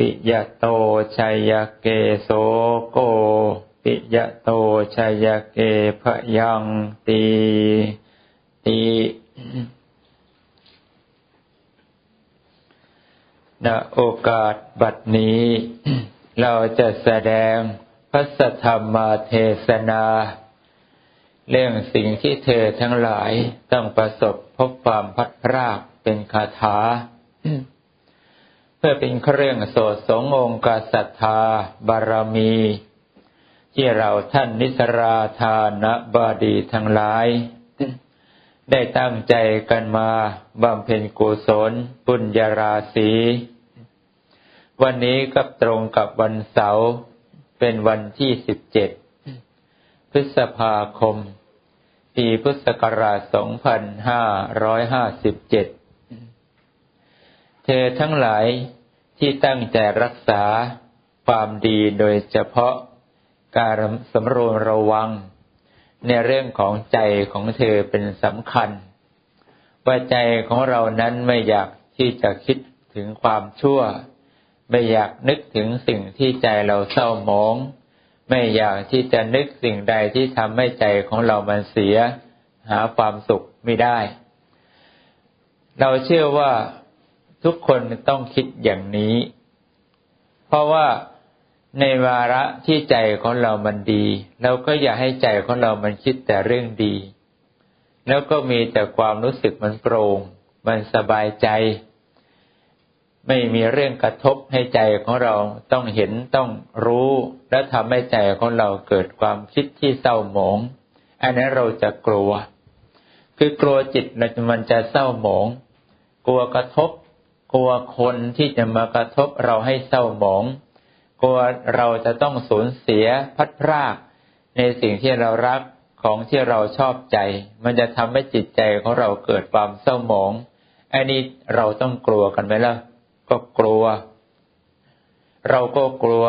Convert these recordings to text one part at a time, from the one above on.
ปิยโตชัยเกโสโก ปิยโตชัยเกพยังตีตีณโอกาสบัดนี้ เราจะแสดงพระสัธรรมเทศนา เรื่องสิ่งที่เธอทั้งหลายต้องประสบพบความพัดพรากเป็นคาถา เพื่อเป็นเครื่องโสดสงองค์กศรัทธาบารมี ที่เราท่านนิสราธานบาดีทั้งหลาย ได้ตั้งใจกันมาบำเพ็ญกุศลปุญญาราศีวันนี้ก็ตรงกับวันเสาร์เป็นวันที่สิบเจ็ดพฤษภาคม ปีพุทธศักราชสองพันห้าร้อยห้าสิบเจ็ด เธอทั้งหลายที่ตั้งใจรักษาความดีโดยเฉพาะการสำรวมระวัง ในเรื่องของใจของเธอเป็นสำคัญ ว่าใจของเรานั้นไม่อยากที่จะคิดถึงความชั่ว ไม่อยากนึกถึงสิ่งที่ใจเราเศร้าหมอง ไม่อยากที่จะนึกสิ่งใดที่ทำให้ใจของเรามันเสีย หาความสุขไม่ได้ เราเชื่อว่า ทุกคนต้องคิดอย่างนี้ เพราะว่าในวาระที่ใจของเรามันดี เราก็อย่าให้ใจของเรามันคิดแต่เรื่องดี แล้วก็มีแต่ความรู้สึกมันโปร่งมันสบายใจ ไม่มีเรื่องกระทบให้ใจของเราต้องเห็นต้องรู้ และทำให้ใจของเราเกิดความคิดที่เศร้าหมอง อันนั้นเราจะกลัว คือกลัวจิตมันจะเศร้าหมอง กลัวกระทบ กลัวคนที่จะมากระทบเราให้เศร้าหมอง กลัวเราจะต้องสูญเสียพัดพราก ในสิ่งที่เรารักของที่เราชอบใจ มันจะทำให้จิตใจของเราเกิดความเศร้าหมอง อันนี้เราต้องกลัวกันไหมล่ะ ก็กลัว เราก็กลัว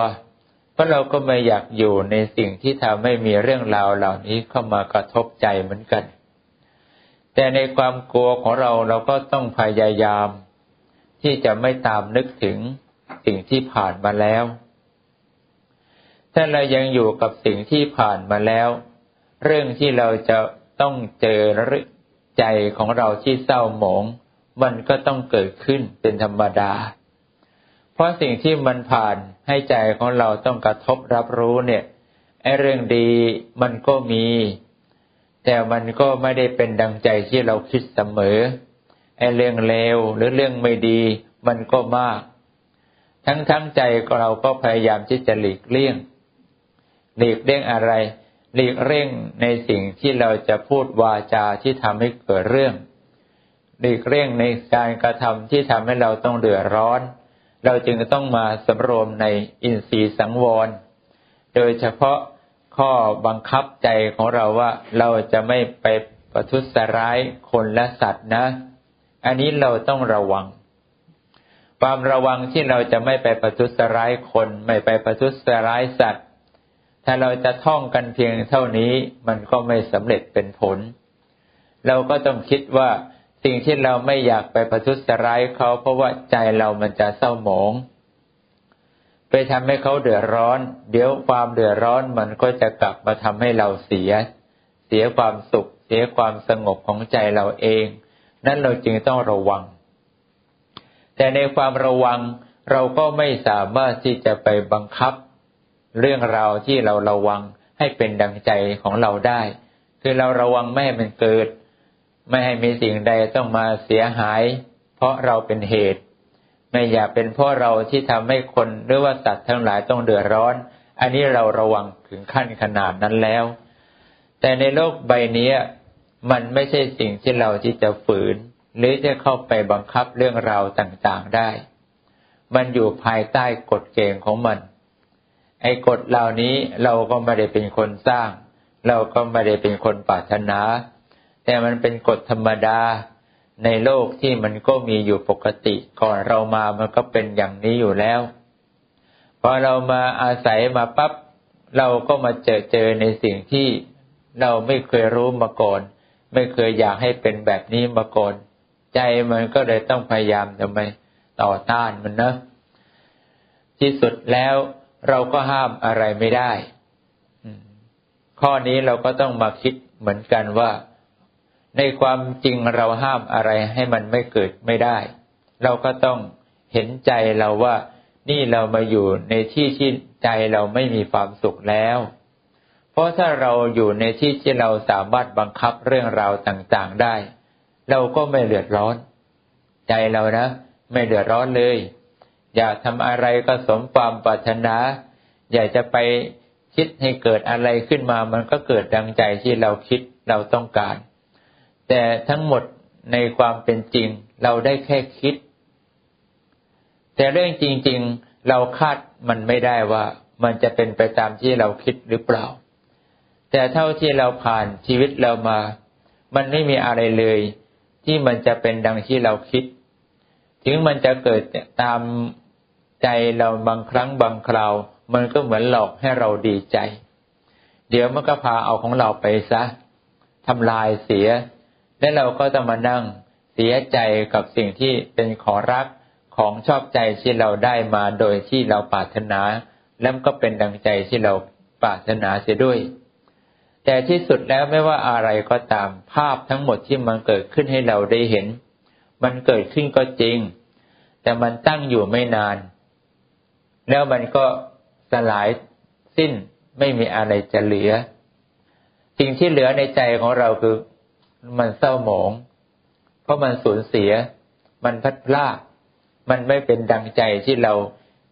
เพราะเราก็ไม่อยากอยู่ในสิ่งที่ทำให้มีเรื่องราวเหล่านี้เข้ามากระทบใจเหมือนกัน แต่ในความกลัวของเราเราก็ต้องพยายาม ที่จะไม่ตามนึกถึงสิ่งที่ผ่านมาแล้ว ถ้าเรายังอยู่กับสิ่งที่ผ่านมาแล้ว เรื่องที่เราจะต้องเจอใจของเราที่เศร้าหมองมันก็ต้องเกิดขึ้นเป็นธรรมดา เพราะสิ่งที่มันผ่านให้ใจของเราต้องกระทบรับรู้เนี่ยไอ้เรื่องดีมันก็มี แต่มันก็ไม่ได้เป็นดังใจที่เราคิดเสมอ ไอ้เรื่องเลวหรือเรื่องไม่ดี มันก็มาก ทั้งทั้งใจเราก็พยายามที่จะหลีกเลี่ยง หลีกเลี่ยงอะไร หลีกเลี่ยงในสิ่งที่เราจะพูดวาจาที่ทำให้เกิดเรื่อง หลีกเลี่ยงในการกระทำที่ทำให้เราต้องเดือดร้อน เราจึงต้องมาสำรวมในอินทรีย์สังวร โดยเฉพาะข้อบังคับใจของเราว่าเราจะไม่ไปประทุษร้ายคนและสัตว์นะ อันนี้เราต้องระวัง ความระวังที่เราจะไม่ไปประทุษร้ายคน ไม่ไปประทุษร้ายสัตว์ ถ้าเราจะท่องกันเพียงเท่านี้มันก็ไม่สำเร็จเป็นผล เราก็ต้องคิดว่าสิ่งที่เราไม่อยากไปประทุษร้ายเขา เพราะว่าใจเรามันจะเศร้าหมอง ไปทำให้เขาเดือดร้อน เดี๋ยวความเดือดร้อนมันก็จะกลับมาทำให้เราเสีย เสียความสุข เสียความสงบของใจเราเอง นั้นเราจึงต้องระวัง แต่ในความระวังเราก็ไม่สามารถที่จะไปบังคับ เรื่องราวที่เราระวังให้เป็นดังใจของเราได้ คือเราระวังไม่ให้มันเกิด ไม่ให้มีสิ่งใดต้องมาเสียหาย เพราะเราเป็นเหตุ ไม่อยากเป็นเพราะเราที่ทำให้คนหรือว่าสัตว์ทั้งหลายต้องเดือดร้อน อันนี้เราระวังถึงขั้นขนาดนั้นแล้ว แต่ในโลกใบนี้ มันไม่ใช่สิ่งที่เราที่จะฝืน หรือจะเข้าไปบังคับเรื่องราวต่างๆได้ มันอยู่ภายใต้กฎเกณฑ์ของมัน ไอ้กฎเหล่านี้เราก็ไม่ได้เป็นคนสร้าง เราก็ไม่ได้เป็นคนปรารถนา แต่มันเป็นกฎธรรมดาในโลกที่มันก็มีอยู่ปกติก่อนเรามามันก็เป็นอย่างนี้อยู่แล้วพอเรามาอาศัยมาปั๊บเราก็มาเจอเจอในสิ่งที่เราไม่เคยรู้มาก่อน ไม่เคยอยากให้เป็นแบบนี้มาก่อนใจมันก็เลยต้องพยายามทำไมต่อต้านมันนะที่สุดแล้วเราก็ห้ามอะไรไม่ได้ข้อนี้เราก็ต้องมาคิดเหมือนกันว่า ในความจริงเราห้ามอะไรให้มันไม่เกิดไม่ได้ เราก็ต้องเห็นใจเราว่า นี่เรามาอยู่ในที่ที่ใจเราไม่มีความสุขแล้ว ราะถ้าเราอยู่ในที่ที่เราสามารถบังคับเรื่องราวต่างๆได้ เราก็ไม่เดือดร้อน ใจเรานะ ไม่เดือดร้อนเลย อยากทำอะไรก็สมความปรารถนา อยากจะไปคิดให้เกิดอะไรขึ้นมา มันก็เกิดดังใจที่เราคิดเราต้องการ แต่ทั้งหมดในความเป็นจริง เราได้แค่คิด แต่เรื่องจริง ๆ เราคาดมันไม่ได้ว่า มันจะเป็นไปตามที่เราคิดหรือเปล่า แต่เท่าที่เราผ่านชีวิตเรามา มันไม่มีอะไรเลย ที่มันจะเป็นดังที่เราคิด ถึงมันจะเกิดตามใจเราบางครั้งบางคราว มันก็เหมือนหลอกให้เราดีใจ เดี๋ยวมันก็พาเอาของเราไปซะทำลายเสีย และเราก็จะมานั่งเสียใจกับสิ่งที่เป็นของรักของชอบใจที่เราได้มาโดยที่เราปรารถนา แล้วก็เป็นดังใจที่เราปรารถนาเสียด้วย แต่ที่สุดแล้วไม่ว่าอะไรก็ตามภาพทั้งหมดที่มันเกิดขึ้นให้เราได้เห็น มันเกิดขึ้นก็จริง แต่มันตั้งอยู่ไม่นาน แล้วมันก็สลายสิ้นไม่มีอะไรจะเหลือ สิ่งที่เหลือในใจของเราคือ มันเศร้าหมอง เพราะมันสูญเสีย มันพัดพลาดมันไม่เป็นดังใจที่เรา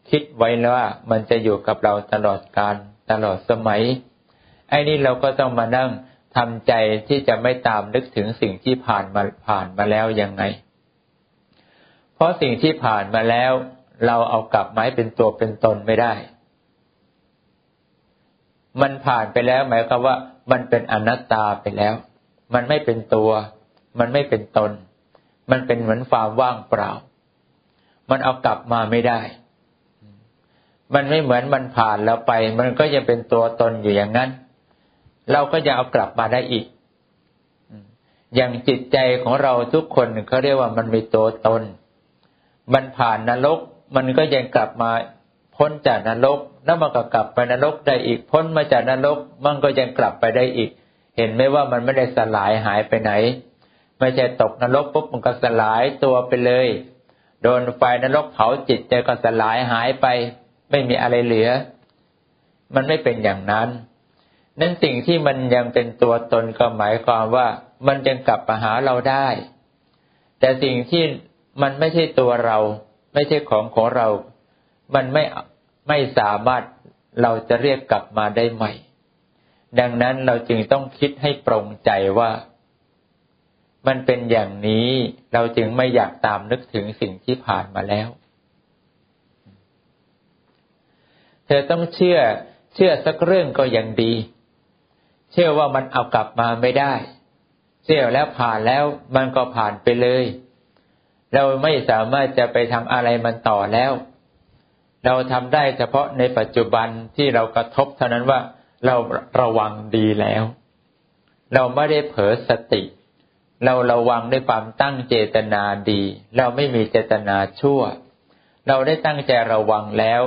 คิดไว้แล้วว่ามันจะอยู่กับเราตลอดการตลอดสมัย ไอ้นี่เราก็ต้องมานั่งทำใจที่จะไม่ตามนึกถึงสิ่งที่ผ่านมาผ่านมาแล้วยังไง เพราะสิ่งที่ผ่านมาแล้ว เราเอากลับไม้เป็นตัวเป็นตนไม่ได้ มันผ่านไปแล้วหมายความว่า มันเป็นอนัตตาไปแล้ว มันไม่เป็นตัว มันไม่เป็นตน มันเป็นเหมือนความว่างเปล่า มันเอากลับมาไม่ได้ มันไม่เหมือนมันผ่านแล้วไป มันก็ยังเป็นตัวตนอยู่อย่างนั้น เราก็จะเอากลับมาได้อีก อย่างจิตใจของเราทุกคนเขาเรียกว่ามันมีตัวตน มันผ่านนรก มันก็ยังกลับมาพ้นจากนรก แล้วมันก็กลับไปนรกได้อีก พ้นมาจากนรก มันก็ยังกลับไปได้อีก เห็นไหมว่ามันไม่ได้สลายหายไปไหน ไม่ใช่ตกนรกปุ๊บมันก็สลายตัวไปเลย โดนไฟนรกเผาจิตใจก็สลายหายไป ไม่มีอะไรเหลือ มันไม่เป็นอย่างนั้น นั่นสิ่งที่มันยังเป็นตัวตนก็หมายความว่ามันยังกลับมาหาเราได้ แต่สิ่งที่มันไม่ใช่ตัวเรา ไม่ใช่ของของเรา มันไม่ไม่สามารถเราจะเรียกกลับมาได้ใหม่ ดังนั้นเราจึงต้องคิดให้ปรงใจว่า มันเป็นอย่างนี้เราจึงไม่อยากตามนึกถึงสิ่งที่ผ่านมาแล้ว เธอต้องเชื่อเชื่อสักเรื่องก็ยังดี เชื่อว่ามันเอากลับมาไม่ได้ เชื่อแล้วผ่านแล้วมันก็ผ่านไปเลย เราไม่สามารถจะไปทำอะไรมันต่อแล้ว เราทำได้เฉพาะในปัจจุบันที่เรากระทบเท่านั้นว่าเราระวังดีแล้ว เราไม่ได้เผลอสติ เราระวังด้วยความตั้งเจตนาดี เราไม่มีเจตนาชั่ว เราได้ตั้งใจระวังแล้ว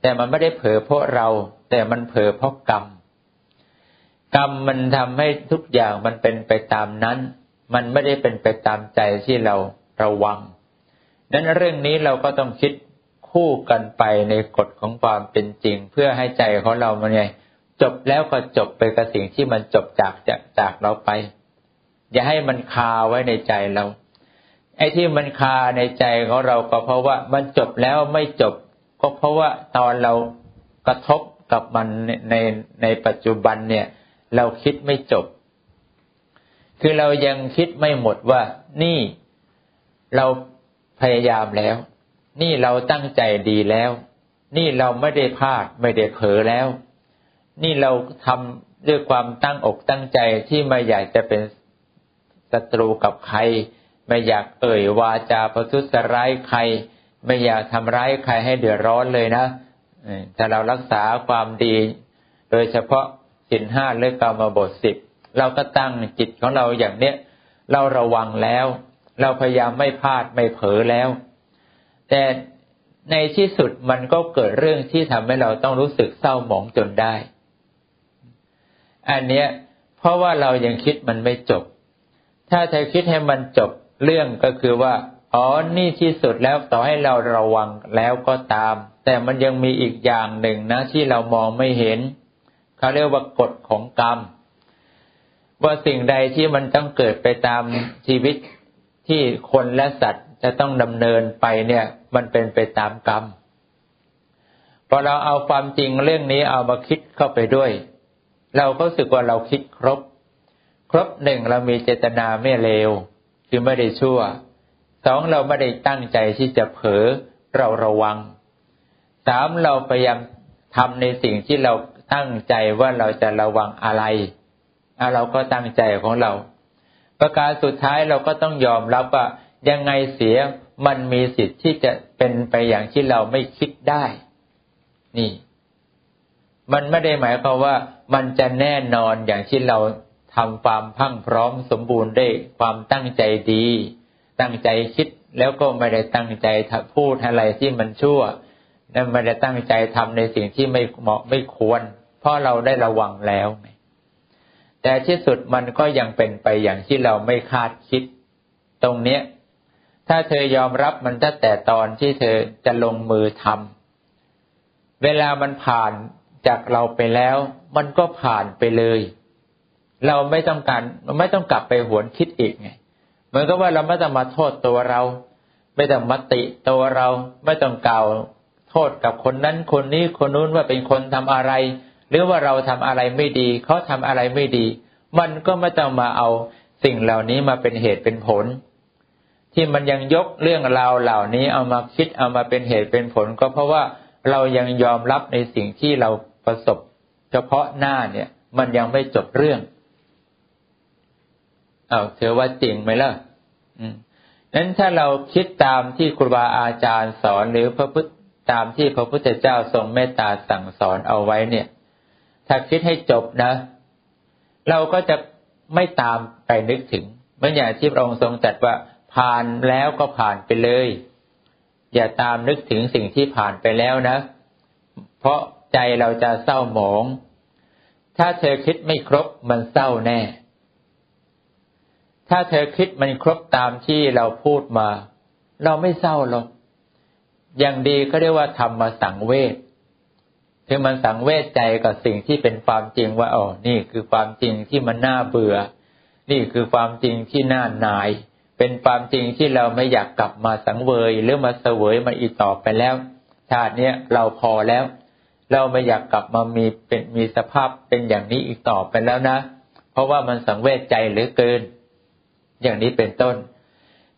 แต่มันไม่ได้เผลอเพราะเรา แต่มันเผลอเพราะกรรม กรรมมันทำให้ทุกอย่างมันเป็นไปตามนั้น มันไม่ได้เป็นไปตามใจที่เราระวัง นั้นเรื่องนี้เราก็ต้องคิดคู่กันไปในกฎของความเป็นจริง เพื่อให้ใจของเรามันไงจบแล้วก็จบไปกับสิ่งที่มันจบจากจากจากเราไป อย่าให้มันคาไว้ในใจเรา ไอ้ที่มันคาในใจของเราก็เพราะว่ามันจบแล้วไม่จบ ก็เพราะว่าตอนเรากระทบกับมันในในปัจจุบันเนี่ย เราคิดไม่จบ คือเรายังคิดไม่หมดว่า นี่เราพยายามแล้ว นี่เราตั้งใจดีแล้ว นี่เราไม่ได้พลาดไม่ได้เผลอแล้ว นี่เราทำด้วยความตั้งอกตั้งใจที่ไม่อยากจะเป็นศัตรูกับใคร ไม่อยากเอ่ยวาจาประทุษร้ายใคร ไม่อยากทำร้ายใครให้เดือดร้อนเลยนะถ้าเรารักษาความดี โดยเฉพาะ สินห้าเลือกกรรมบทสิบเราก็ตั้งจิตของเราอย่างเนี้ยเราระวังแล้ว เราพยายามไม่พลาดไม่เผลอแล้ว แต่ในที่สุดมันก็เกิดเรื่องที่ทำให้เราต้องรู้สึกเศร้าหมองจนได้ อันเนี้ย เพราะว่าเรายังคิดมันไม่จบ ถ้าเธอคิดให้มันจบเรื่องก็คือว่าอ๋อนี่ที่สุดแล้วต่อให้เราระวังแล้วก็ตาม แต่มันยังมีอีกอย่างหนึ่งนะที่เรามองไม่เห็น เขาเรียกว่ากฎของกรรม ว่าสิ่งใดที่มันต้องเกิดไปตามชีวิตที่คนและสัตว์จะต้องดำเนินไปเนี่ย มันเป็นไปตามกรรมพอเราเอาความจริงเรื่องนี้เอามาคิดเข้าไปด้วย เราก็รู้สึกว่าเราคิดครบ ครบหนึ่งเรามีเจตนาไม่เลวคือไม่ได้ชั่วสองเราไม่ได้ตั้งใจที่จะเผลอเราระวังสามเราพยายามทำในสิ่งที่เรา ตั้งใจว่าเราจะระวังอะไรเราก็ตั้งใจของเรา ประการสุดท้ายเราก็ต้องยอมรับว่ายังไงเสียมันมีสิทธิ์ที่จะเป็นไปอย่างที่เราไม่คิดได้ นี่ มันไม่ได้หมายความว่า มันจะแน่นอนอย่างที่เราทำความพังพร้อมสมบูรณ์ได้ความตั้งใจดี ตั้งใจคิดแล้วก็ไม่ได้ตั้งใจพูดอะไรที่มันชั่วนั่นไม่ได้ตั้งใจทำในสิ่งที่ไม่เหมาะไม่ควร เพราะเราได้ระวังแล้วแต่ที่สุดมันก็ยังเป็นไปอย่างที่เราไม่คาดคิด ตรงเนี้ย ถ้าเธอยอมรับมันตั้งแต่ตอนที่เธอจะลงมือทำเวลามันผ่านจากเราไปแล้ว มันก็ผ่านไปเลย เราไม่ต้องการไม่ต้องกลับไปหวนคิดอีกไงเหมือนกับว่าเราไม่ต้องมาโทษตัวเรา ไม่ต้องมาติตัวเรา ไม่ต้องกล่าวโทษกับคนนั้นคนนี้คนนู้นว่าเป็นคนทำอะไร รือว่าเราทำอะไรไม่ดีเขาทำอะไรไม่ดี มันก็ไม่ต้องมาเอาสิ่งเหล่านี้มาเป็นเหตุเป็นผล ที่มันยังยกเรื่องราวเหล่านี้เอามาคิดเอามาเป็นเหตุเป็นผล ก็เพราะว่าเรายังยอมรับในสิ่งที่เราประสบ เฉพาะหน้าเนี่ย มันยังไม่จบเรื่องเอาเธอว่าจริงไหมล่ะอืมนั้นถ้าเราคิดตามที่ครูบาอาจารย์สอนหรือพระพุทธตามที่พระพุทธเจ้าทรงเมตตาสั่งสอนเอาไว้เนี่ย ถ้าคิดให้จบนะ เราก็จะไม่ตามไปนึกถึงเมื่ออย่างที่พระองค์ทรงตรัสว่าผ่านแล้วก็ผ่านไปเลย อย่าตามนึกถึงสิ่งที่ผ่านไปแล้วนะ เพราะใจเราจะเศร้าหมอง ถ้าเธอคิดไม่ครบมันเศร้าแน่ ถ้าเธอคิดมันครบตามที่เราพูดมา เราไม่เศร้าหรอกอย่างดีก็เรียกว่าทำมาสังเวช คือมันสังเวชใจกับสิ่งที่เป็นความจริงว่าอ๋อนี่คือความจริงที่มันน่าเบื่อ นี่คือความจริงที่น่าหนาย เป็นความจริงที่เราไม่อยากกลับมาสังเวยหรือมาเสวยมาอีกต่อไปแล้ว ชาติเนี้ยเราพอแล้ว เราไม่อยากกลับมามีเป็นมีสภาพเป็นอย่างนี้อีกต่อไปแล้วนะ เพราะว่ามันสังเวชใจเหลือเกิน อย่างนี้เป็นต้น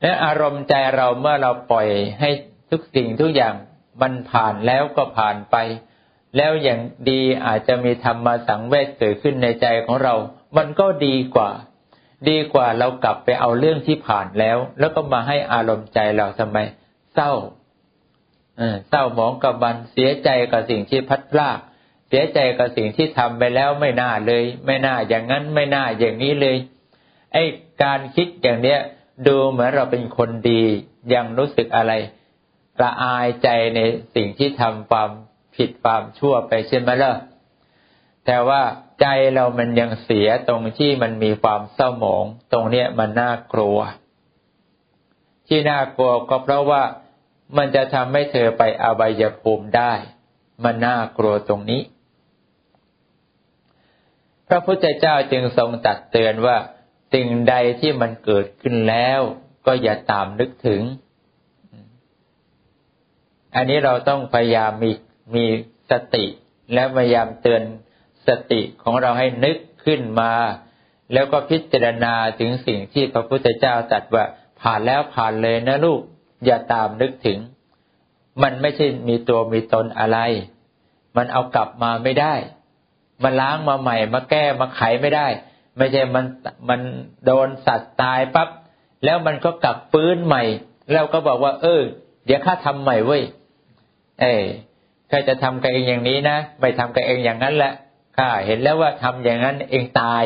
และอารมณ์ใจเราเมื่อเราปล่อยให้ทุกสิ่งทุกอย่างมันผ่านแล้วก็ผ่านไป แล้วอย่างดีอาจจะมีธรรมมาสังเวชเกิดขึ้นในใจของเรา มันก็ดีกว่า ดีกว่าเรากลับไปเอาเรื่องที่ผ่านแล้ว แล้วก็มาให้อารมณ์ใจเราทำไม เศร้าเศร้าหมองกับบันเสียใจกับสิ่งที่พัดพลาดเสียใจกับสิ่งที่ทำไปแล้วไม่น่าเลย ไม่น่าอย่างนั้นไม่น่าอย่างนี้เลย ไอ้การคิดอย่างเนี้ย ดูเหมือนเราเป็นคนดี ยังรู้สึกอะไรละอายใจในสิ่งที่ทำความ ผิดความชั่วไปใช่ไหมล่ะแต่ว่าใจเรามันยังเสียตรงที่มันมีความเศร้าหมอง ตรงเนี้ยมันน่ากลัว ที่น่ากลัวก็เพราะว่ามันจะทำให้เธอไปอบายภูมิได้ มันน่ากลัวตรงนี้ พระพุทธเจ้าจึงทรงตัดเตือนว่าสิ่งใดที่มันเกิดขึ้นแล้ว ก็อย่าตามนึกถึง อันนี้เราต้องพยายามมี มีสติ และพยายามเตือนสติของเราให้นึกขึ้นมา แล้วก็พิจารณาถึงสิ่งที่พระพุทธเจ้าตรัสว่าผ่านแล้วผ่านเลยนะลูก อย่าตามนึกถึง มันไม่ใช่มีตัวมีตนอะไร มันเอากลับมาไม่ได้ มันล้างมาใหม่ มาแก้มาไขไม่ได้ ไม่ใช่มันมันโดนสัตว์ตายปั๊บแล้วมันก็กลับฟื้นใหม่ แล้วก็บอกว่า เออ เดี๋ยวข้าทำใหม่เว้ย เอ ข้าจะทำกับเองอย่างนี้นะไม่ทำกับเองอย่างนั้นแหละข้าเห็นแล้วว่าทำอย่างนั้นเองตาย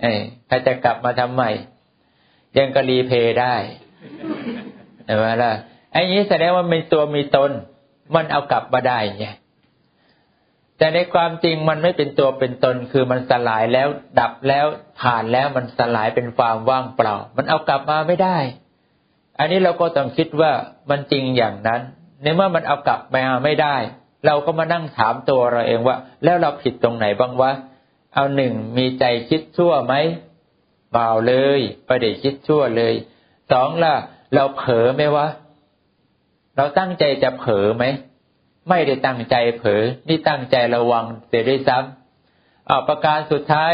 เอ้ข้าจะกลับมาทำใหม่ ยังก็รีเพย์ได้เห็นไหมล่ะไอ้นี้แสดงว่ามีตัวมีตน มันเอากลับมาได้ไงแต่ในความจริงมันไม่เป็นตัวเป็นตน คือมันสลายแล้วดับแล้วผ่านแล้วมันสลายเป็นความว่างเปล่า มันเอากลับมาไม่ได้ อันนี้เราก็ต้องคิดว่ามันจริงอย่างนั้น ในเมื่อมันเอากลับมาไม่ได้ เราก็มานั่งถามตัวเราเองว่า แล้วเราผิดตรงไหนบ้างวะเอาหนึ่งมีใจคิดชั่วไหมเปล่าเลยประเดี๋ยวคิดชั่วเลยสองล่ะ เราเผลอไหมวะเราตั้งใจจะเผลอไหมไม่ได้ตั้งใจเผลอนี่ตั้งใจระวังเสียด้วยซ้ำอ่าประการสุดท้าย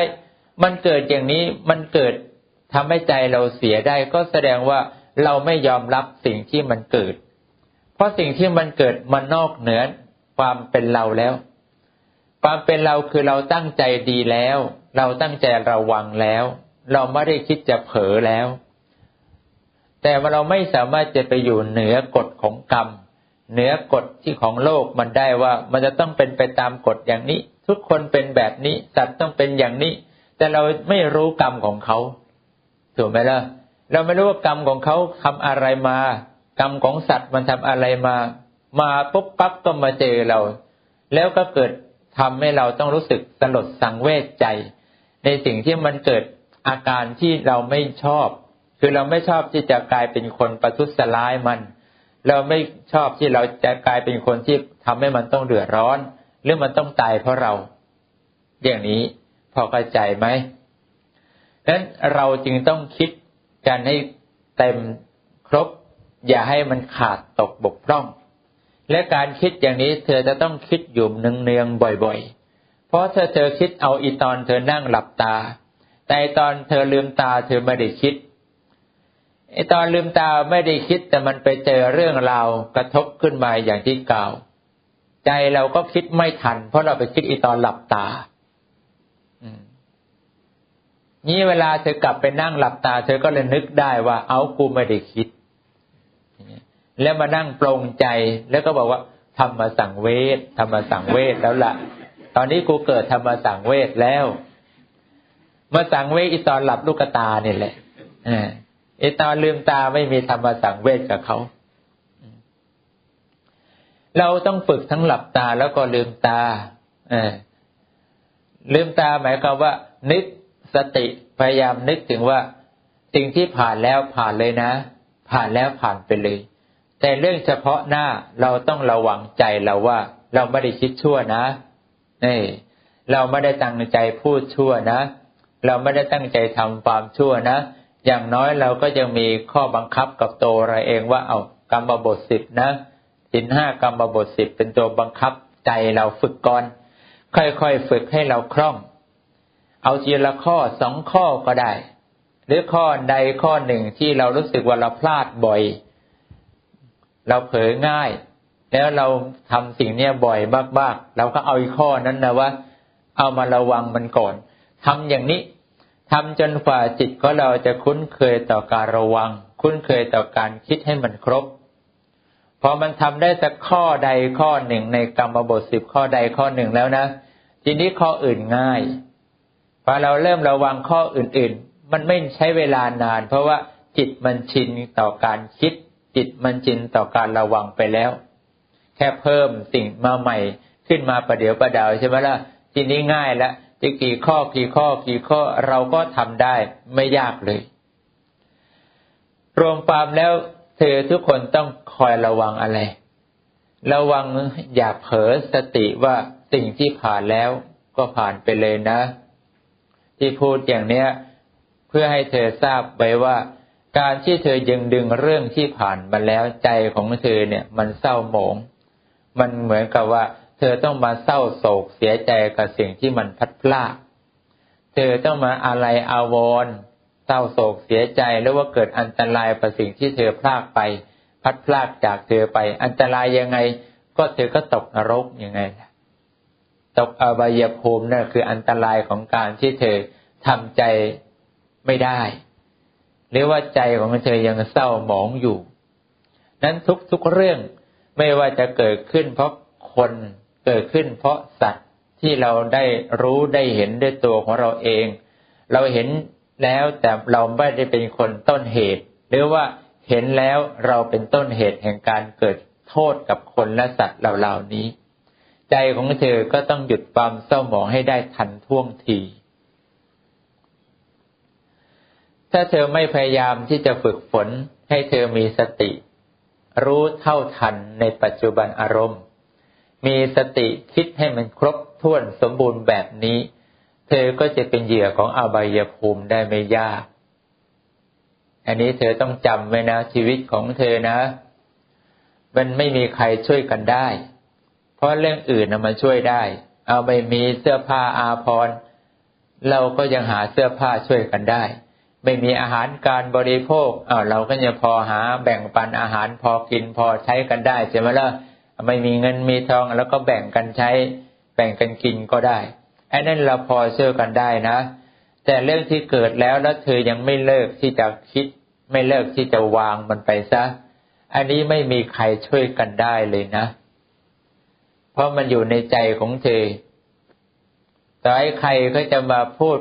มันเกิดอย่างนี้มันเกิดทำให้ใจเราเสียได้ก็แสดงว่าเราไม่ยอมรับสิ่งที่มันเกิด เพราะสิ่งที่มันเกิดมันนอกเหนือ ความเป็นเราแล้ว ความเป็นเราคือเราตั้งใจดีแล้ว เราตั้งใจระวังแล้ว เราไม่ได้คิดจะเผลอแล้ว แต่ว่าเราไม่สามารถจะไปอยู่เหนือกฎของกรรม เหนือกฎที่ของโลกมันได้ว่ามันจะต้องเป็นไปตามกฎอย่างนี้ ทุกคนเป็นแบบนี้สัตว์ต้องเป็นอย่างนี้ แต่เราไม่รู้กรรมของเขาถูกไหมล่ะเราไม่รู้ว่ากรรมของเขาทำอะไรมา กรรมของสัตว์มันทำอะไรมา มาปุ๊บปั๊บก็มาเจอเรา แล้วก็เกิดทำให้เราต้องรู้สึกสลดสังเวชใจ ในสิ่งที่มันเกิดอาการที่เราไม่ชอบ คือเราไม่ชอบที่จะกลายเป็นคนประทุษร้ายมัน เราไม่ชอบที่เราจะกลายเป็นคนที่ทำให้มันต้องเดือดร้อน หรือมันต้องตายเพราะเรา อย่างนี้พอเข้าใจไหมดังนั้นเราจึงต้องคิดกันให้เต็มครบ อย่าให้มันขาดตกบกพร่อง และการคิดอย่างนี้เธอจะต้องคิดอยู่เนืองๆบ่อยๆ เพราะเธอเธอคิดเอาอีตอนเธอนั่งหลับตา แต่ตอนเธอลืมตาเธอไม่ได้คิดไอตอนลืมตาไม่ได้คิดแต่มันไปเจอเรื่องราวกระทบขึ้นมาอย่างที่กล่าว ใจเราก็คิดไม่ทัน เพราะเราไปคิดอีตอนหลับตานี่เวลาเธอกลับไปนั่งหลับตา เธอก็เลยนึกได้ว่า เอากูไม่ได้คิด แล้วมานั่งปรงใจแล้วก็บอกว่าทำมสังเวททำมสังเวทแล้วละ่ะ ตอนนี้กูเกิดทำมสังเวทแล้ว มาสังเวทอีตอนหลับลูกตาเนี่ยแหละไอตอนลืมตาไม่มีธรรมสังเวชกับเขา เราต้องฝึกทั้งหลับตาแล้วก็ลืมตาเอลืมตาหมายความว่า นึกสติพยายามนึกถึงว่า สิ่งที่ผ่านแล้วผ่านเลยนะ ผ่านแล้วผ่านไปเลย แต่เรื่องเฉพาะหน้าเราต้องระวังใจเราว่า เราไม่ได้คิดชั่วนะนี่เราไม่ได้ตั้งใจพูดชั่วนะ เราไม่ได้ตั้งใจทำความชั่วนะ อย่างน้อยเราก็ยังมีข้อบังคับกับตัวเราเองว่า เอากรรมบทสิบนะสินห้ากรรมบทสิบเป็นตัวบังคับใจเราฝึกก่อน ค่อยๆฝึกให้เราคล่อง เอาทีละข้อสองข้อก็ได้ หรือข้อใดข้อหนึ่งที่เรารู้สึกว่าเราพลาดบ่อย เราเผลอง่าย แล้วเราทำสิ่งนี้บ่อยมากๆเราก็เอาอีกข้อนั้นนะว่า เอามาระวังมันก่อนทำอย่างนี้ทำจนฝ่าจิตของเราจะคุ้นเคยต่อการระวัง คุ้นเคยต่อการคิดให้มันครบพอมันทำได้สักข้อใดข้อหนึ่งในกรรมบทสิบข้อใดข้อหนึ่งแล้วนะทีนี้ข้ออื่นง่ายพอเราเริ่มระวังข้ออื่นๆ มันไม่ใช้เวลานาน เพราะว่าจิตมันชินต่อการคิด จิตมันชินต่อการระวังไปแล้ว แค่เพิ่มสิ่งมาใหม่ขึ้นมาประเดี๋ยวประดาวใช่ไหมล่ะทีนี้ง่ายแล้วจะกี่ข้อกี่ข้อกี่ข้อเราก็ทำได้ไม่ยากเลย รวมความแล้วเธอทุกคนต้องคอยระวังอะไร ระวังอย่าเผลอสติว่าสิ่งที่ผ่านแล้วก็ผ่านไปเลยนะ ที่พูดอย่างเนี้ย เพื่อให้เธอทราบไว้ว่า การที่เธอยังดึงเรื่องที่ผ่านมาแล้วใจของเธอเนี่ย มันเศร้าหมอง มันเหมือนกับว่า เธอต้องมาเศร้าโศกเสียใจกับสิ่งที่มันพัดพลาดเธอต้องมาอะไรอาวรณ์เศร้าโศกเสียใจหรือว่าเกิดอันตรายกับสิ่งที่เธอพลาดไป พัดพลากจากเธอไป อันตรายยังไง ก็เธอก็ตกนรกยังไงตกอบายภูมินั่นคืออันตรายของการที่เธอทำใจไม่ได้ หรือว่าใจของเธอยังเศร้าหมองอยู่ นั้นทุกๆเรื่องไม่ว่าจะเกิดขึ้น เพราะคนเกิดขึ้น เพราะสัตว์ที่เราได้รู้ได้เห็นด้วยตัวของเราเอง เราเห็นแล้วแต่เราไม่ได้เป็นคนต้นเหตุ หรือว่าเห็นแล้วเราเป็นต้นเหตุแห่งการเกิดโทษกับคนและสัตว์เหล่านี้ ใจของเธอก็ต้องหยุดความเศร้าหมองให้ได้ทันท่วงที ถ้าเธอไม่พยายามที่จะฝึกฝนให้เธอมีสติ รู้เท่าทันในปัจจุบันอารมณ์ มีสติคิดให้มันครบถ้วนสมบูรณ์แบบนี้ เธอก็จะเป็นเหยื่อของอบายภูมิได้ไม่ยาก อันนี้เธอต้องจำไว้นะชีวิตของเธอนะ มันไม่มีใครช่วยกันได้ เพราะเรื่องอื่นนะมันช่วยได้ เอาไม่มีเสื้อผ้าอาภรณ์เราก็ยังหาเสื้อผ้าช่วยกันได้ ไม่มีอาหารการบริโภคเเราก็จะพอหาแบ่งปันอาหารพอกินพอใช้กันได้ใช่ไหมล่ะไม่มีเงินมีทองแล้วก็แบ่งกันใช้ แบ่งกันกินก็ได้ไอ้นั่นเราพอเชื่อกันได้นะ แต่เรื่องที่เกิดแล้วแล้วเธอยังไม่เลิกที่จะคิด ไม่เลิกที่จะวางมันไปซะ อันนี้ไม่มีใครช่วยกันได้เลยนะ เพราะมันอยู่ในใจของเธอต่อให้ใครก็จะมาพูด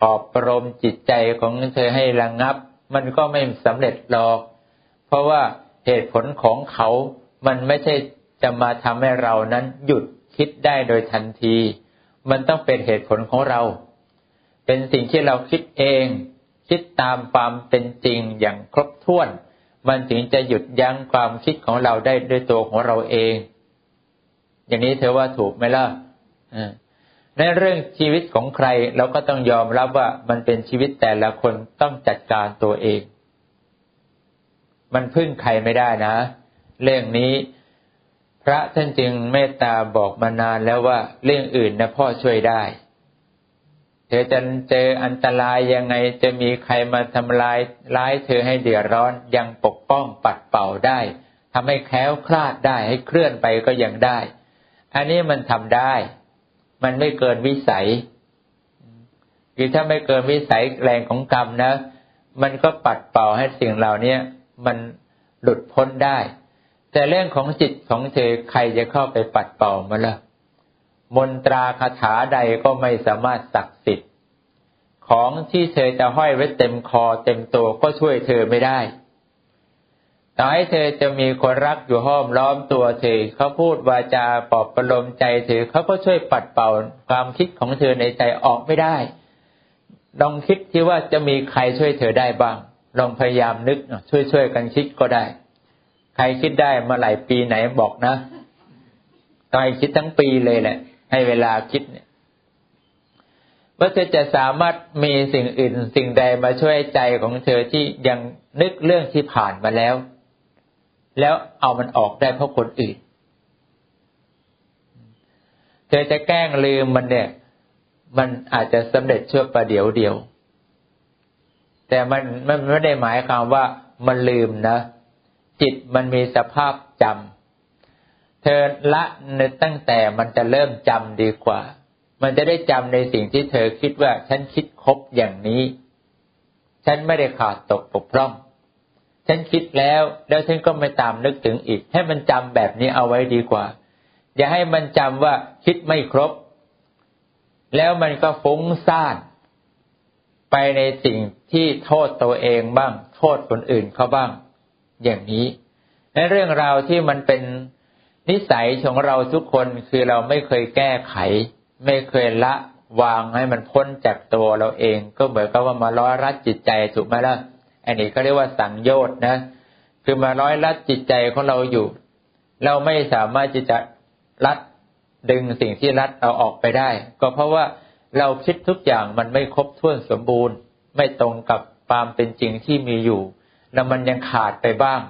ปอบประโลมจิตใจของเธอให้ระงงับ มันก็ไม่สำเร็จหรอก เพราะว่าเหตุผลของเขา มันไม่ใช่จะมาทำให้เรานั้นหยุดคิดได้โดยทันที มันต้องเป็นเหตุผลของเรา เป็นสิ่งที่เราคิดเอง คิดตามความเป็นจริงอย่างครบถ้วน มันถึงจะหยุดยั้งความคิดของเราได้ด้วยตัวของเราเอง อย่างนี้เธอว่าถูกไหมล่ะ ในเรื่องชีวิตของใครเราก็ต้องยอมรับว่ามันเป็นชีวิตแต่ละคนต้องจัดการตัวเอง มันพึ่งใครไม่ได้นะ เรื่องนี้ พระท่านจึงเมตตาบอกมานานแล้วว่า เรื่องอื่นนะพ่อช่วยได้ เธอจะเจออันตรายยังไงจะมีใครมาทำลายร้ายเธอให้เดือดร้อนยังปกป้องปัดเป่าได้ทำให้แคล้วคลาดได้ให้เคลื่อนไปก็ยังได้ อันนี้มันทำได้ มันไม่เกินวิสัยคือถ้าไม่เกินวิสัยแรงของกรรมนะ มันก็ปัดเป่าให้สิ่งเหล่านี้มันหลุดพ้นได้ แต่เรื่องของจิตของเธอใครจะเข้าไปปัดเป่ามันละมนตราคาถาใดก็ไม่สามารถศักดิ์สิทธิ์ของที่เธอจะห้อยไว้เต็มคอเต็มตัวก็ช่วยเธอไม่ได้ ต่อให้เธอจะมีคนรักอยู่ห้อมล้อมตัวเธอเขาพูดวาจาปลอบประโลมใจเธอเขาก็ช่วยปัดเป่าความคิดของเธอในใจออกไม่ได้ลองคิดที่ว่าจะมีใครช่วยเธอได้บ้างลองพยายามนึกช่วยช่วยกันคิดก็ได้ ใครคิดได้เมื่อไหร่ปีไหนบอกนะต้องให้คิดทั้งปีเลยแหละ ให้เวลาคิดเนี่ยว่าเธอจะสามารถมีสิ่งอื่นสิ่งใดมาช่วยใจของเธอที่ยังนึกเรื่องที่ผ่านมาแล้ว แล้วเอามันออกได้เพราะคนอื่น เธอจะแกล้งลืมมันเนี่ย มันอาจจะสำเร็จชั่วประเดี๋ยวเดียว แต่มันมันไม่ได้หมายความว่ามันลืมนะ จิตมันมีสภาพจำเธอละในตั้งแต่มันจะเริ่มจำดีกว่า มันจะได้จำในสิ่งที่เธอคิดว่า ฉันคิดครบอย่างนี้ ฉันไม่ได้ขาดตกปกพร่อง ฉันคิดแล้ว แล้วฉันก็ไม่ตามนึกถึงอีก ให้มันจำแบบนี้เอาไว้ดีกว่า อย่าให้มันจำว่าคิดไม่ครบ แล้วมันก็ฟุ้งซ่าน ไปในสิ่งที่โทษตัวเองบ้าง โทษคนอื่นเขาบ้าง อย่างนี้ในเรื่องราวที่มันเป็นนิสัยของเราทุกคนคือเราไม่เคยแก้ไข ไม่เคยละวางให้มันพ้นจากตัวเราเอง ก็เหมือนกับว่ามาร้อยรัดจิตใจถูกไหมล่ะ อันนี้เขาเรียกว่าสังโยชน์นะ คือมาร้อยรัดจิตใจของเราอยู่ เราไม่สามารถที่จะรัดดึงสิ่งที่รัดเอาออกไปได้ ก็เพราะว่าเราคิดทุกอย่างมันไม่ครบถ้วนสมบูรณ์ ไม่ตรงกับความเป็นจริงที่มีอยู่ แล้วมันยังขาดไปบ้าง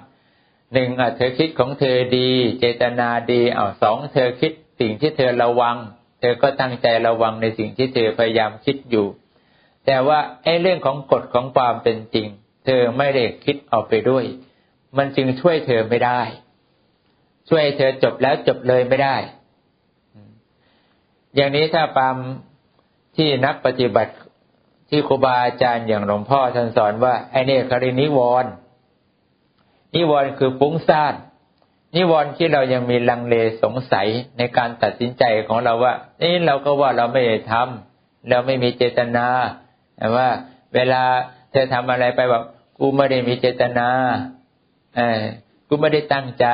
หนึ่งเธอคิดของเธอดี เจตนาดีอาสองเธอคิดสิ่งที่เธอระวัง เธอก็ตั้งใจระวังในสิ่งที่เธอพยายามคิดอยู่ แต่ว่าไอ้เรื่องของกฎของความเป็นจริง เธอไม่ได้คิดเอาไปด้วย มันจึงช่วยเธอไม่ได้ ช่วยเธอจบแล้วจบเลยไม่ได้ อย่างนี้ถ้าปามที่นักปฏิบัติที่ครูบาอาจารย์อย่างหลวงพ่อท่านสอนว่าไอเนครินิวรณ์นิวรณ์คือฟุ้งซ่านนิวรณ์ที่เรายังมีลังเลสงสัยในการตัดสินใจของเราว่านี่เราก็ว่าเราไม่ได้ทำเราไม่มีเจตนาแต่ว่าเวลา เธอทำอะไรไปแบบกูไม่ได้มีเจตนาเออกูไม่ได้ตั้งใจ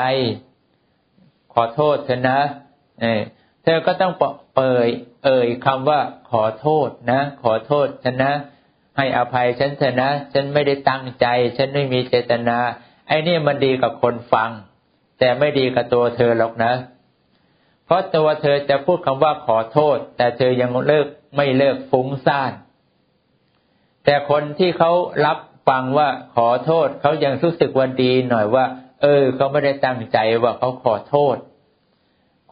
ขอโทษเธอนะ เออเธอก็ต้องเปิดเอ่ยคำว่าขอโทษนะ ขอโทษฉันนะ ให้อภัยฉันเถอะนะ ฉันไม่ได้ตั้งใจ ฉันไม่มีเจตนา ไอ้นี่มันดีกับคนฟัง แต่ไม่ดีกับตัวเธอหรอกนะ เพราะตัวเธอจะพูดคำว่าขอโทษ แต่เธอยังเลิกไม่เลิกฟุ้งซ่าน แต่คนที่เขารับฟังว่าขอโทษเขายังรู้สึกวันดีหน่อยว่า เออเขาไม่ได้ตั้งใจว่าเขาขอโทษ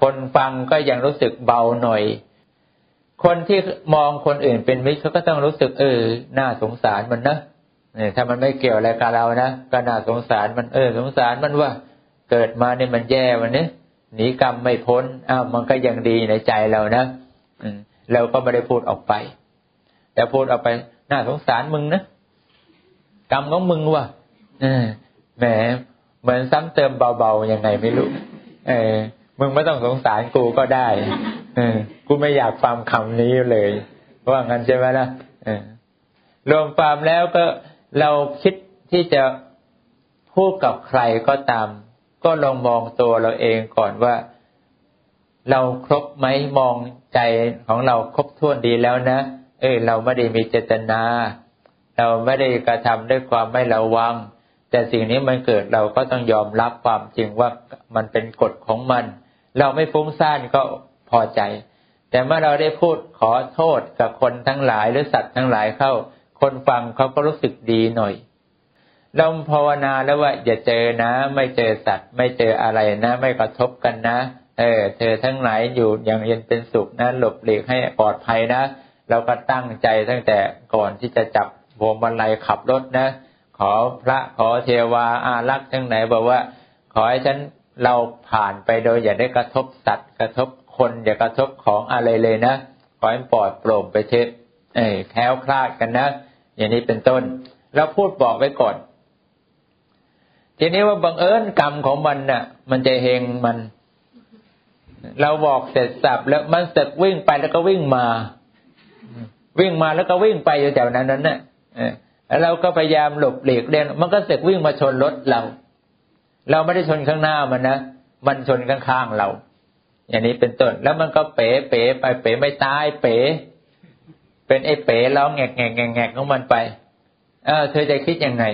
คนฟังก็ยังรู้สึกเบาหน่อย คนที่มองคนอื่นเป็นมิตรเขาก็ต้องรู้สึกเออน่าสงสารมันนะเนี่ยถ้ามันไม่เกี่ยวอะไรกับเรานะก็น่าสงสารมันเออ สงสารมันว่า เกิดมาเนี่ยมันแย่วันนี้หนีกรรมไม่พ้นอ้าวมันก็ยังดีในใจเรานะอืมเราก็ไม่ได้พูดออกไป แต่พูดออกไป น่าสงสารมึงนะกรรมของมึงว่ะแหมเหมือนซ้ำเติมเบาๆยังไงไม่รู้เออมึงไม่ต้องสงสารกูก็ได้ เออ กูไม่อยากฟังคำนี้เลยว่างั้นใช่ไหมล่ะรวมความแล้วก็เราคิดที่จะพูดกับใครก็ตาม ก็ลองมองตัวเราเองก่อนว่า เราครบไหมมองใจของเราครบถ้วนดีแล้วนะ เออเราไม่ได้มีเจตนา เราไม่ได้กระทำด้วยความไม่ระวัง แต่สิ่งนี้มันเกิดเราก็ต้องยอมรับความจริงว่ามันเป็นกฎของมัน เราไม่ฟุ้งซ่านก็พอใจ แต่เมื่อเราได้พูดขอโทษกับคนทั้งหลายหรือสัตว์ทั้งหลายเข้า คนฟังเขาก็รู้สึกดีหน่อยเราภาวนาแล้วว่าอย่าเจอนะ ไม่เจอสัตว์ ไม่เจออะไรนะ ไม่กระทบกันนะ เออ เธอทั้งหลายอยู่อย่างเย็นเป็นสุขนะหลบหลีกให้ปลอดภัยนะ เราก็ตั้งใจตั้งแต่ก่อนที่จะจับพวงมาลัยขับรถนะ ขอพระขอเทวาอารักษ์ทั้งไหนบอกว่า ขอให้ฉันเราผ่านไปโดยอย่าได้กระทบสัตว์ กระทบคนอย่ากระทบของอะไรเลยนะขอให้ปลอดโปร่งไปเทศเอ้แค้วคลาดกันนะ อย่างนี้เป็นต้น เราพูดบอกไว้ก่อน ทีนี้ว่าบังเอิญกรรมของมันน่ะ มันจะเฮงมัน เราบอกเสร็จสับแล้วมันเสึกวิ่งไปแล้วก็วิ่งมา วิ่งมาแล้วก็วิ่งไปอยู่แถวนั้นนั้นน่ะแล้วเราก็พยายามหลบหลีกเลี่ยงมันก็เสกวิ่งมาชนรถเรา เราไม่ได้ชนข้างหน้ามันนะมันชนข้างๆเรา อย่างนี้เป็นต้นแล้วมันก็เป๋เป๋ไปเป๋ไม่ตายเป๋เป็นไอ้เป๋ร้องแงกแงกแงกแงกของมันไป เออ เธอจะคิดยังไง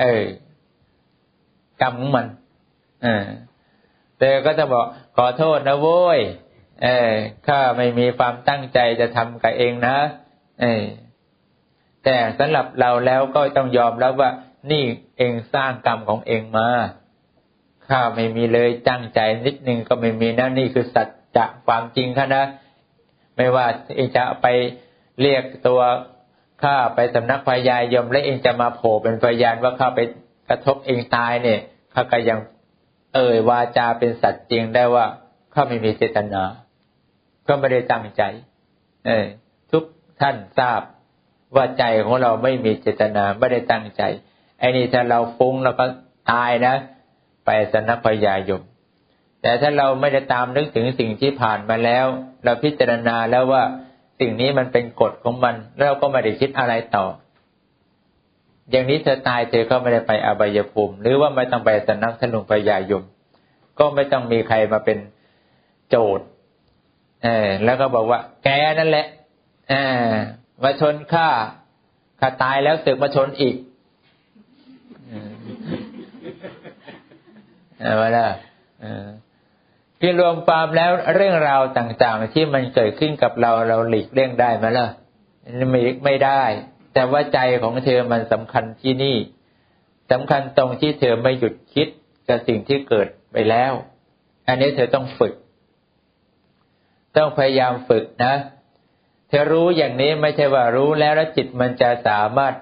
เออกรรมของมัน เออเธอก็จะบอกขอโทษนะโว้ย เออข้าไม่มีความตั้งใจจะทำกับเองนะ เออแต่สำหรับเราแล้วก็ต้องยอมแล้วว่า นี่เองสร้างกรรมของเองมาข้าไม่มีเลยตั้งใจนิดนึงก็ไม่มีนะนี่คือสัจจะความจริงค่ะนะ ไม่ว่าเองจะไปเรียกตัวข้าไปสำนักพยายมและเองจะมาโผล่เป็นพยานว่าข้าไปกระทบเองตายเนี่ยข้าก็ยังเอ่ยวาจาเป็นสัจจริงได้ว่าข้าไม่มีเจตนา ก็ไม่ได้ตั้งใจ เออ ทุกท่านทราบว่าใจของเราไม่มีเจตนาไม่ได้ตั้งใจ ไอ้นี่ถ้าเราฟุ้งเราก็ตายนะ ไปสนัพยายม แต่ถ้าเราไม่ได้ตามนึกถึงสิ่งที่ผ่านมาแล้ว เราพิจารณาแล้วว่าสิ่งนี้มันเป็นกฎของมัน เราก็ไม่ได้คิดอะไรต่อ อย่างนี้เธอตายเธอก็ไม่ได้ไปอบายภูมิ หรือว่าไม่ต้องไปสนักทนุพยายม ก็ไม่ต้องมีใครมาเป็นโจทย์ เออแล้วก็บอกว่า แกนั่นแหละเออมาชนข้าข้าตายแล้วสึกมาชนอีกว่าล่ะที่รวมความแล้วเรื่องราวต่างๆ ที่มันเกิดขึ้นกับเราเราหลีกเลี่ยงได้ไหมล่ะไม่ไม่ได้ แต่ว่าใจของเธอมันสำคัญที่นี่สำคัญตรงที่เธอไม่หยุดคิดกับสิ่งที่เกิดไปแล้ว อันนี้เธอต้องฝึก ต้องพยายามฝึกนะเธอรู้อย่างนี้ไม่ใช่ว่ารู้แล้วแล้วจิตมันจะสามารถ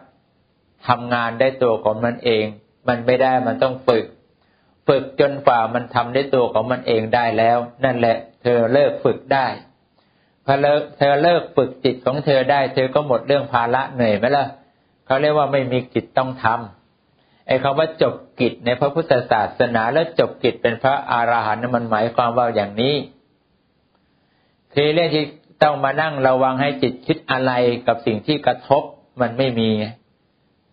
ทำงานได้ตัวของมันเอง มันไม่ได้มันต้องฝึก ฝึกจนฝ่ามันทำได้ตัวของมันเองได้แล้ว นั่นแหละ เธอเลิกฝึกได้พอเลิกเธอเลิกฝึกจิตของเธอได้ เธอก็หมดเรื่องภาระเหนื่อยไหมล่ะเขาเรียกว่าไม่มีกิจต้องทำไอ้คำว่าจบกิจในพระพุทธศาสนาแล้วจบกิจเป็นพระอารหันต์มันหมายความว่าอย่างนี้ ทีเรื่องที่ต้องมานั่งระวังให้จิตคิดอะไรกับสิ่งที่กระทบมันไม่มี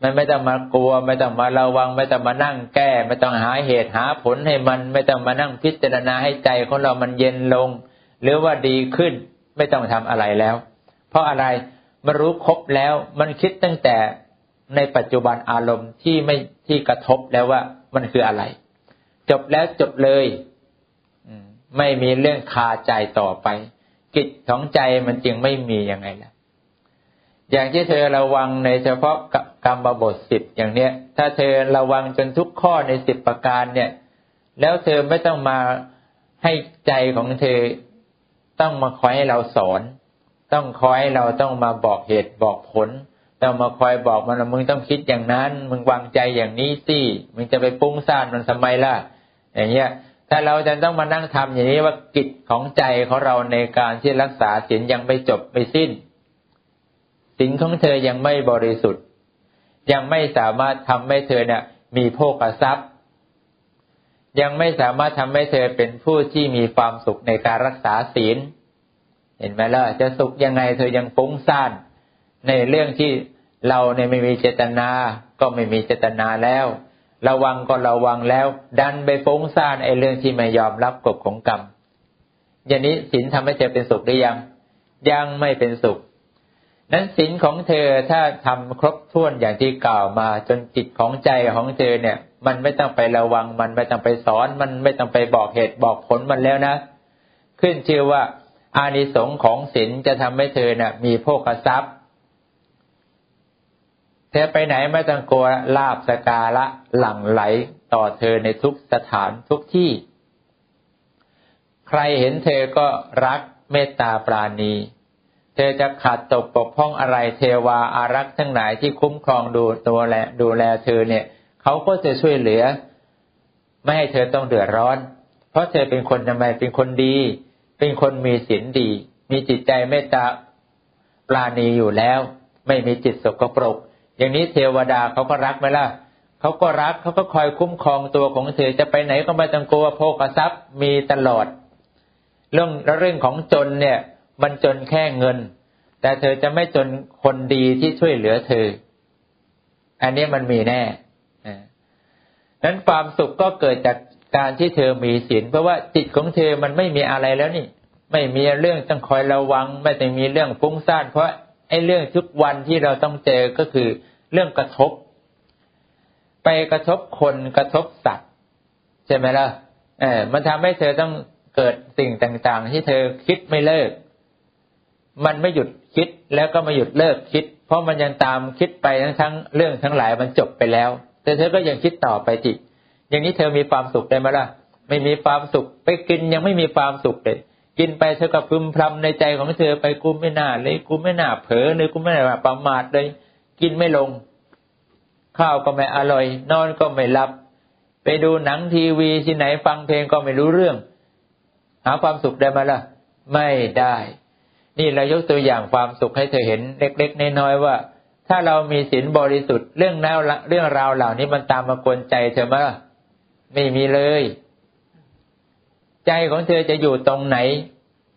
มันไม่ต้องมากลัว ไม่ต้องมาระวัง ไม่ต้องมานั่งแก้ ไม่ต้องหาเหตุหาผลให้มัน ไม่ต้องมานั่งพิจารณาให้ใจของเรามันเย็นลง หรือว่าดีขึ้น ไม่ต้องทำอะไรแล้ว เพราะอะไรมันรู้ครบแล้ว มันคิดตั้งแต่ในปัจจุบันอารมณ์ที่ไม่ที่กระทบแล้วว่ามันคืออะไร จบแล้วจบเลยไม่มีเรื่องคาใจต่อไป กิจของใจมันจึงไม่มียังไงล่ะ อย่างที่เธอระวังในเฉพาะกรรมบทสิบอย่างเนี้ย ถ้าเธอระวังจนทุกข้อในสิบประการเนี่ย แล้วเธอไม่ต้องมาให้ใจของเธอต้องมาคอยให้เราสอน ต้องคอยให้เราต้องมาบอกเหตุบอกผลต้องมาคอยบอกมันมึงต้องคิดอย่างนั้น มึงวางใจอย่างนี้สิมึงจะไปปุ้งซ่านมันทำไมล่ะ อย่างเงี้ย ถ้าเราจะต้องมานั่งทำอย่างนี้ว่ากิจของใจของเราในการที่รักษาศีลยังไม่จบไม่สิ้นศีลของเธอยังไม่บริสุทธิ์ ยังไม่สามารถทำให้เธอเนี่ย มีโภคทรัพย์ ยังไม่สามารถทำให้เธอเป็นผู้ที่มีความสุขในการรักษาศีล เห็นไหมล่ะจะสุขยังไงเธอยังฟุ้งซ่านในเรื่องที่เราเนี่ยไม่มีเจตนา ก็ไม่มีเจตนาแล้ว ระวังก็ระวังแล้ว ดันไปฟุ้งซ่านไอ้เรื่องที่ไม่ยอมรับกฎของกรรม อย่างนี้ศีลทำให้เธอเป็นสุขหรือยัง ยังไม่เป็นสุข นั้นศีลของเธอถ้าทำครบถ้วนอย่างที่กล่าวมาจนจิตของใจของเธอเนี่ย มันไม่ต้องไประวัง มันไม่ต้องไปสอน มันไม่ต้องไปบอกเหตุบอกผลมันแล้วนะ ขึ้นชื่อว่าอานิสงส์ของศีลจะทำให้เธอเนี่ยมีโภคทรัพย์ เธอไปไหนไม่ต้องกลัวลาบสกาละหลั่งไหลต่อเธอในทุกสถานทุกที่ ใครเห็นเธอก็รักเมตตาปราณี เธอจะขาดตกปกพ้องอะไรเทวาอารักษ์ทั้งหลายที่คุ้มครองดูตัวแลดูแลเธอเนี่ย เขาก็จะช่วยเหลือ ไม่ให้เธอต้องเดือดร้อน เพราะเธอเป็นคนทำไมเป็นคนดี เป็นคนมีศีลดี มีจิตใจเมตตาปราณีอยู่แล้ว ไม่มีจิตสกปรก อย่างนี้เทวดาเขาก็รักไหมล่ะเขาก็รักเขาก็คอยคุ้มครองตัวของเธอจะไปไหนก็ไม่ต้องกลัวโภคทรัพย์มีตลอด เรื่องเรื่องของจนเนี่ย มันจนแค่เงิน แต่เธอจะไม่จนคนดีที่ช่วยเหลือเธอ อันนี้มันมีแน่นั้นความสุขก็เกิดจากการที่เธอมีศีลเพราะว่าจิตของเธอมันไม่มีอะไรแล้วนี่ ไม่มีเรื่องต้องคอยระวัง ไม่ต้องมีเรื่องฟุ้งซ่านเพราะ อ้เรื่องทุกวันที่เราต้องเจอก็คือเรื่องกระทบ ไปกระทบคนกระทบสัตว์ใช่ไหมล่ะเออมันทำให้เธอต้องเกิดสิ่งต่างๆ ที่เธอคิดไม่เลิก มันไม่หยุดคิดแล้วก็ไม่หยุดเลิกคิด เพราะมันยังตามคิดไปทั้งทั้งเรื่องทั้งหลายมันจบไปแล้ว แต่เธอก็ยังคิดต่อไปจิอย่างนี้เธอมีความสุขได้ไหมล่ะ ไม่มีความสุข ไปกินยังไม่มีความสุขเลย กินไปเธอก็พึมพำในใจของเธอไปกูไม่น่าเลยกูไม่น่าเผลอเลยกูไม่น่าประมาทเลย กินไม่ลง ข้าวก็ไม่อร่อย นอนก็ไม่หลับ ไปดูหนังทีวีที่ไหนฟังเพลงก็ไม่รู้เรื่อง หาความสุขได้ไหมล่ะ ไม่ได้ นี่เรายกตัวอย่างความสุขให้เธอเห็นเล็กๆน้อยๆว่า ถ้าเรามีศีลบริสุทธิ์เรื่องแนวเรื่องราวเหล่านี้มันตามมากวนใจเธอไหมไม่มีเลย ใจของเธอจะอยู่ตรงไหน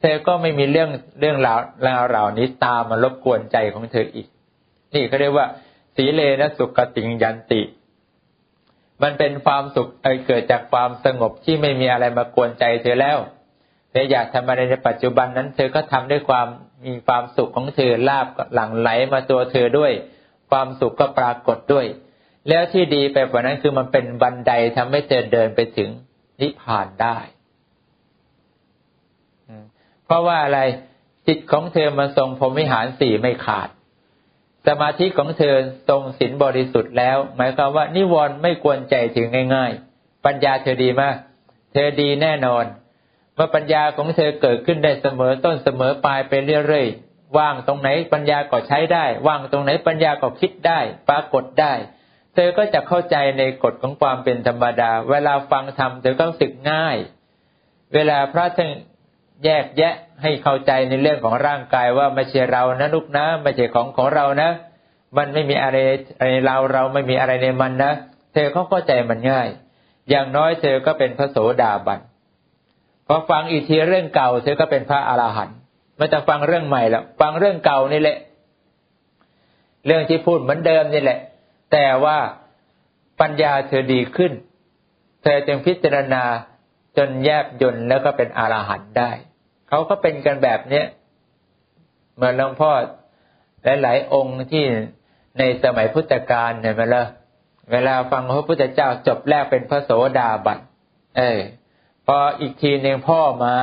เธอก็ไม่มีเรื่องเรื่องราวราวเหล่านี้ตามมารบกวนใจของเธออีก นี่เขาเรียกว่าสีเลนะสุขติงยันติ มันเป็นความสุขเกิดจากความสงบที่ไม่มีอะไรมากวนใจเธอแล้วเธออยากทำอะไรในปัจจุบันนั้น เธอก็ทำด้วยความมีความสุขของเธอลาบหลั่งไหลมาตัวเธอด้วย ความสุขก็ปรากฏด้วย แล้วที่ดีไปกว่านั้นคือมันเป็นบันไดทำให้เธอเดินไปถึงนิพพานได้ เพราะว่าอะไรจิตของเธอมาทรงพรมิหารสี่ไม่ขาด สมาธิของเธอทรงศีลบริสุทธิ์แล้ว หมายความว่านิวรณ์ไม่กวนใจถึงง่าย ๆ ปัญญาเธอดีมาก เธอดีแน่นอน เมื่อปัญญาของเธอเกิดขึ้นได้เสมอต้นเสมอปลายไปเรื่อยๆ ว่างตรงไหนปัญญาก็ใช้ได้ ว่างตรงไหนปัญญาก็คิดได้ ปรากฏได้ เธอก็จะเข้าใจในกฎของความเป็นธรรมดา เวลาฟังธรรมเธอก็สึกง่าย เวลาพระท่าน แยกแยะให้เข้าใจในเรื่องของร่างกายว่าไม่ใช่เรานะลูกนะไม่ใช่ของของเรานะ มันไม่มีอะไรในเราเราไม่มีอะไรในมันนะเธอเขาเข้าใจมันง่าย อย่างน้อยเธอก็เป็นพระโสดาบันพอฟังอีกทีเรื่องเก่าเธอก็เป็นพระอรหันต์ไม่ต้องฟังเรื่องใหม่แล้วฟังเรื่องเก่านี่แหละ เรื่องที่พูดเหมือนเดิมนี่แหละ แต่ว่าปัญญาเธอดีขึ้น เธอจึงพิจารณา จนแยบยนแล้วก็เป็นอรหันต์ได้ เขาก็เป็นกันแบบเนี้ยเมื่อหลวงพ่อหลายๆองค์ที่ในสมัยพุทธกาลเนี่ยมาละเวลาฟังพระพุทธเจ้าจบแรกเป็นพระโสดาบันเออพออีกทีหนึ่งพ่อมา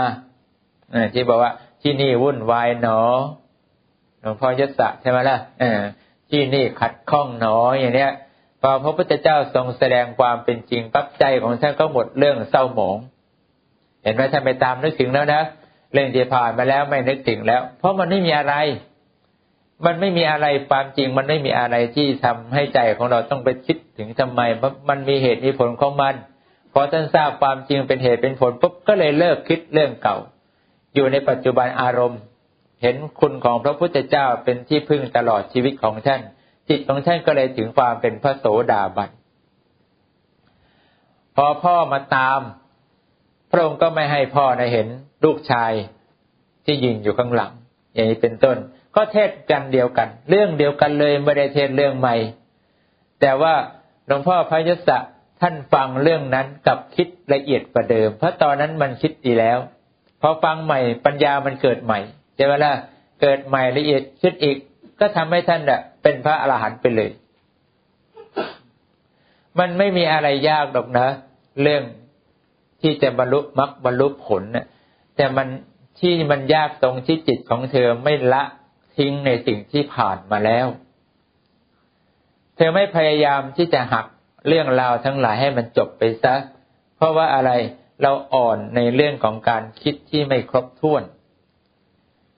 ที่บอกว่าที่นี่วุ่นวายหนอหลวงพ่อยศใช่ไหมล่ะเออที่นี่ขัดข้องหนออย่างเนี้ยพอพระพุทธเจ้าทรงแสดงความเป็นจริงปั๊บใจของท่านก็หมดเรื่องเศร้าหมอง เห็นไหมท่านไปตามนึกถึงแล้วนะเรื่องที่ผ่านมาแล้วไม่นึกถึงแล้ว เพราะมันไม่มีอะไร มันไม่มีอะไรความจริง มันไม่มีอะไรที่ทำให้ใจของเราต้องไปคิดถึงทำไมมันมีเหตุมีผลของมันพอท่านทราบความจริงเป็นเหตุเป็นผลปุ๊บก็เลยเลิกคิดเรื่องเก่า อยู่ในปัจจุบันอารมณ์ เห็นคุณของพระพุทธเจ้าเป็นที่พึ่งตลอดชีวิตของท่านจิตของท่านก็เลยถึงความเป็นพระโสดาบันพอพ่อมาตาม พระองค์ก็ไม่ให้พ่อนะเห็นลูกชายที่ยืนอยู่ข้างหลัง อย่างนี้เป็นต้น ก็เทศกันเดียวกัน เรื่องเดียวกันเลยไม่ได้เทศเรื่องใหม่ แต่ว่าหลวงพ่อพระยศท่านฟังเรื่องนั้นกับคิดละเอียดกว่าเดิม เพราะตอนนั้นมันคิดดีแล้วพอฟังใหม่ปัญญามันเกิดใหม่ใช่ไหมล่ะเกิดใหม่ละเอียดคิดอีก ก็ทำให้ท่านเป็นพระอรหันต์ไปเลย มันไม่มีอะไรยากหรอกนะ เรื่อง ที่จะบรรลุมรรคบรรลุผลเนี่ยแต่มันที่มันยากตรงที่จิตของเธอไม่ละทิ้งในสิ่งที่ผ่านมาแล้ว เธอไม่พยายามที่จะหักเรื่องราวทั้งหลายให้มันจบไปซะ เพราะว่าอะไรเราอ่อนในเรื่องของการคิดที่ไม่ครบถ้วน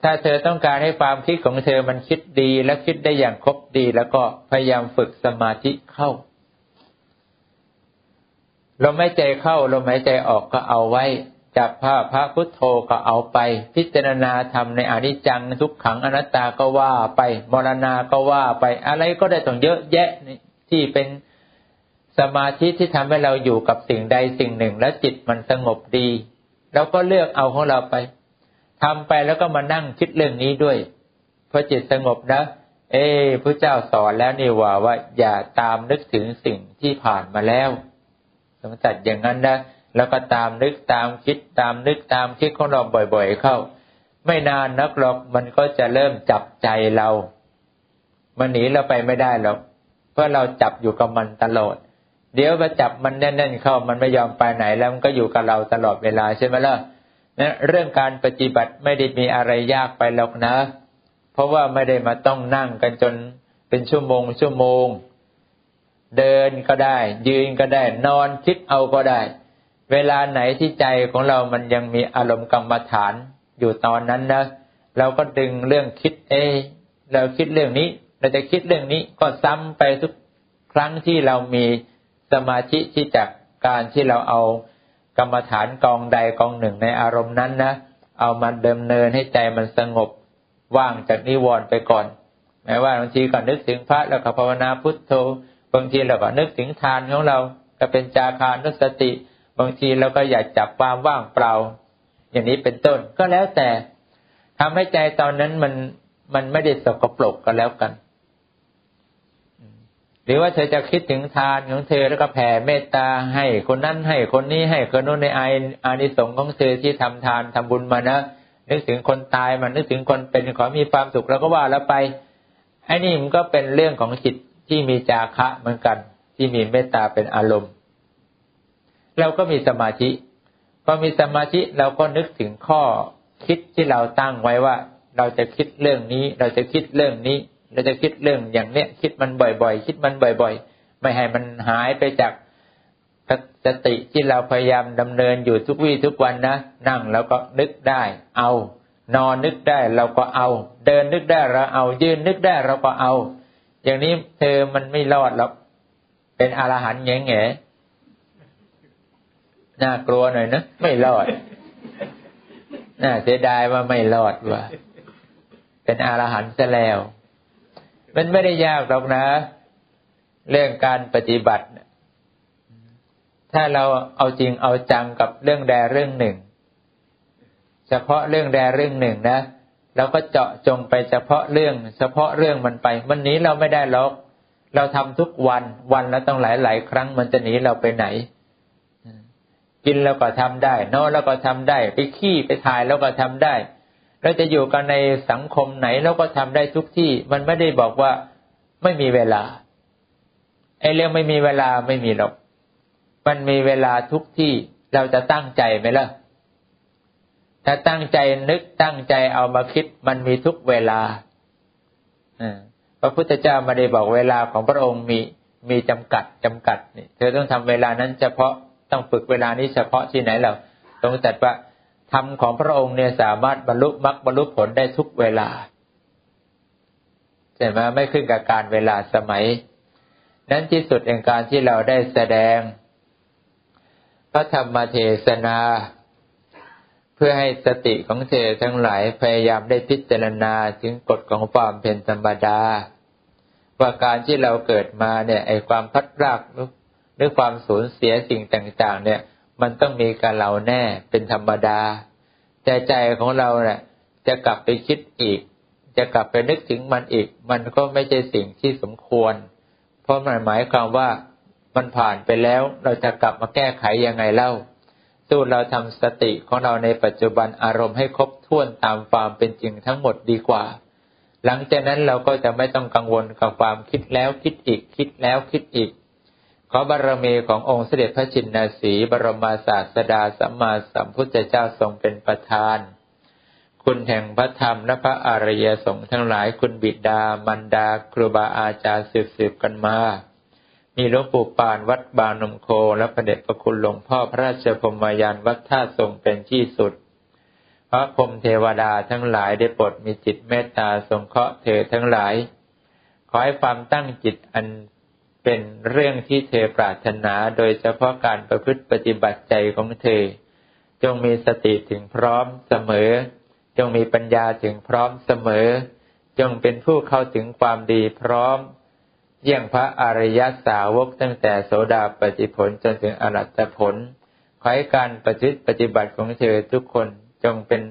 ถ้าเธอต้องการให้ความคิดของเธอมันคิดดีและคิดได้อย่างครบดีแล้วก็พยายามฝึกสมาธิเข้า ลมหายใจเข้าลมหายใจออกก็เอาไว้จับผ้าพระพุทโธก็เอาไป พิจารณาทำในอนิจจังทุกขังอนัตตาก็ว่าไปมรณาก็ว่าไป อะไรก็ได้ต้องเยอะแยะที่เป็นสมาธิที่ทำให้เราอยู่กับสิ่งใดสิ่งหนึ่ง แล้วจิตมันสงบดีเราก็เลือกเอาของเราไปทำไปแล้วก็มานั่งคิดเรื่องนี้ด้วยพอจิตสงบนะ เอ้พระเจ้าสอนแล้วนี่ว่าว่าอย่าตามนึกถึงสิ่งที่ผ่านมาแล้ว สมจัดอย่างนั้นนะแล้วก็ตามนึกตามคิดตามนึกตามคิดของเราบ่อยๆเข้า ไม่นานนักหรอกมันก็จะเริ่มจับใจเรามันหนีเราไปไม่ได้หรอกเพราะเราจับอยู่กับมันตลอด เดี๋ยวไปจับมันแน่น ๆ เข้ามันไม่ยอมไปไหนแล้วมันก็อยู่กับเราตลอดเวลาใช่ไหมล่ะนะเรื่องการปฏิบัติไม่ได้มีอะไรยากไปหรอกนะ เพราะว่าไม่ได้มาต้องนั่งกันจนเป็นชั่วโมงชั่วโมง เดินก็ได้ ยืนก็ได้ นอนคิดเอาก็ได้ เวลาไหนที่ใจของเรามันยังมีอารมณ์กรรมฐานอยู่ตอนนั้นนะเราก็ดึงเรื่องคิด เอ เราคิดเรื่องนี้ เราจะคิดเรื่องนี้ก็ซ้ำไปทุกครั้งที่เรามีสมาธิที่จากการที่เราเอากรรมฐานกองใดกองหนึ่งในอารมณ์นั้นนะเอามาเดิมเนินให้ใจมันสงบว่างจากนิวรณ์ไปก่อนแม้ว่าบางทีก็นึกถึงพระแล้วก็ภาวนาพุทโธ บางทีเราก็นึกถึงทานของเราก็เป็นจาคานุสติ บางทีเราก็อยากจับความว่างเปล่า อย่างนี้เป็นต้น ก็แล้วแต่ทำให้ใจตอนนั้นมันมันไม่ได้สกปรกก็แล้วกัน หรือว่าเธอจะคิดถึงทานของเธอแล้วก็แผ่เมตตาให้คนนั้นให้คนนี้ให้คนโน้นในไออานิสงส์ของเธอที่ทำทานทำบุญมานะนึกถึงคนตายมันนึกถึงคนเป็นขอมีความสุขแล้วก็ว่าแล้วไปไอ้นี่มันก็เป็นเรื่องของจิต ที่มีจาคะเหมือนกัน ที่มีเมตตาเป็นอารมณ์ เราก็มีสมาธิพอมีสมาธิเราก็นึกถึงข้อคิดที่เราตั้งไว้ว่า เราจะคิดเรื่องนี้ เราจะคิดเรื่องนี้ เราจะคิดเรื่องอย่างเนี้ยคิดมันบ่อยๆ คิดมันบ่อย ๆ ไม่ให้มันหายไปจากสติที่เราพยายามดำเนินอยู่ทุกวี่ทุกวันนะนั่งแล้วก็นึกได้ เอา นอนนึกได้เราก็เอา เดินนึกได้เราเอา ยืนนึกได้เราก็เอา อย่างนี้เธอมันไม่รอดหรอกเป็นอรหันต์แง่แง่น่ากลัวหน่อยนะไม่รอดน่าเสียดายว่าไม่รอดว่ะเป็นอรหันต์ซะแล้ว มันไม่ได้ยากหรอกนะ เรื่องการปฏิบัติ ถ้าเราเอาจริงเอาจังกับเรื่องใดเรื่องหนึ่ง เฉพาะเรื่องใดเรื่องหนึ่งนะ เราก็เจาะจงไปเฉพาะเรื่อง เฉพาะเรื่องมันไป มันหนีเราไม่ได้หรอก เราทำทุกวันวันแล้วต้องหลายหลายครั้งมันจะหนีเราไปไหน กินแล้วก็ทำได้ นอนแล้วก็ทำได้ ไปขี้ไปถ่ายแล้วก็ทำได้ เราจะอยู่กันในสังคมไหนเราก็ทำได้ทุกที่ มันไม่ได้บอกว่าไม่มีเวลาไอ้เรื่องไม่มีเวลาไม่มีหรอก มันมีเวลาทุกที่เราจะตั้งใจไหมล่ะ ถ้าตั้งใจนึกตั้งใจเอามาคิดมันมีทุกเวลาพระพุทธเจ้ามาได้บอกเวลาของพระองค์มีมีจำกัดจำกัดนี่เธอต้องทำเวลานั้นเฉพาะต้องฝึกเวลานี้เฉพาะที่ไหนเราตรงจัดว่าธรรมของพระองค์เนี่ยสามารถบรรลุมรรคบรรลุผลได้ทุกเวลาใช่ไหมไม่ขึ้นกับการเวลาสมัย นั้นที่สุดแห่งการที่เราได้แสดง พระธรรมเทศนา เพื่อให้สติของเธอทั้งหลายพยายามได้พิจารณาถึงกฎของความเป็นธรรมดา ว่าการที่เราเกิดมาเนี่ยไอความพัดรากหรือความสูญเสียสิ่งต่างๆ เนี่ย มันต้องมีกับเราแน่เป็นธรรมดา แต่ใจของเราเนี่ยจะกลับไปคิดอีก จะกลับไปนึกถึงมันอีก มันก็ไม่ใช่สิ่งที่สมควร เพราะมันหมายความว่ามันผ่านไปแล้วเราจะกลับมาแก้ไขยังไงเล่า สู้เราทำสติของเราในปัจจุบันอารมณ์ให้ครบถ้วนตามความเป็นจริงทั้งหมดดีกว่า หลังจากนั้นเราก็จะไม่ต้องกังวลกับความคิดแล้วคิดอีกคิดแล้วคิดอีก ขอบารมีขององค์เสด็จพระจินนาสีบรมศาสดาสัมมาสัมพุทธเจ้าทรงเป็นประธาน คุณแห่งพระธรรมและพระอริยสงฆ์ทั้งหลายคุณบิดามันดาครูบาอาจารย์สืบๆกันมา มีหลวงปู่ปานวัดบางนมโค และพระเดชพระคุณหลวงพ่อพระราชพมยานวัดท่าทรงเป็นที่สุดพระพรมเทวดาทั้งหลายได้โปรดมีจิตเมตตาสงเคราะห์เธอทั้งหลาย ขอให้ความตั้งจิตอันเป็นเรื่องที่เธอปรารถนาโดยเฉพาะการประพฤติปฏิบัติใจของเธอ จงมีสติถึงพร้อมเสมอ จงมีปัญญาถึงพร้อมเสมอ จงเป็นผู้เข้าถึงความดีพร้อม เยี่ยงพระอริยสาวกตั้งแต่โสดาปฏิผลจนถึงอรัตผลขอให้การปฏิปฏิบัติของเธอทุกคนจงเป็น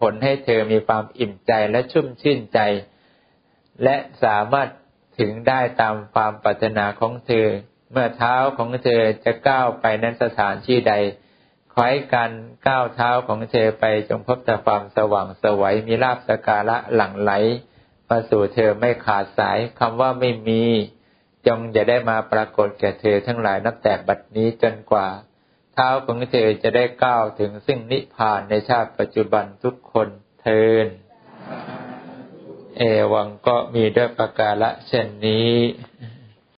ผลให้เธอมีความอิ่มใจและชุ่มชื่นใจ และสามารถถึงได้ตามความปรารถนาของเธอ เมื่อเท้าของเธอจะก้าวไปนั้นสถานที่ใดขอให้การก้าวเท้าของเธอไปจงพบแต่ความสว่างสวัยมีลาบสการะหลั่งไหลมาสู่เธอไม่ขาดสายคำว่าไม่มี จงจะได้มาปรากฏแก่เธอทั้งหลายนับแต่บัดนี้จนกว่า เท้าของเธอจะได้ก้าวถึงซึ่งนิพพานในชาติปัจจุบันทุกคนเทิน เอวังก็มีด้วยประกาศเช่นนี้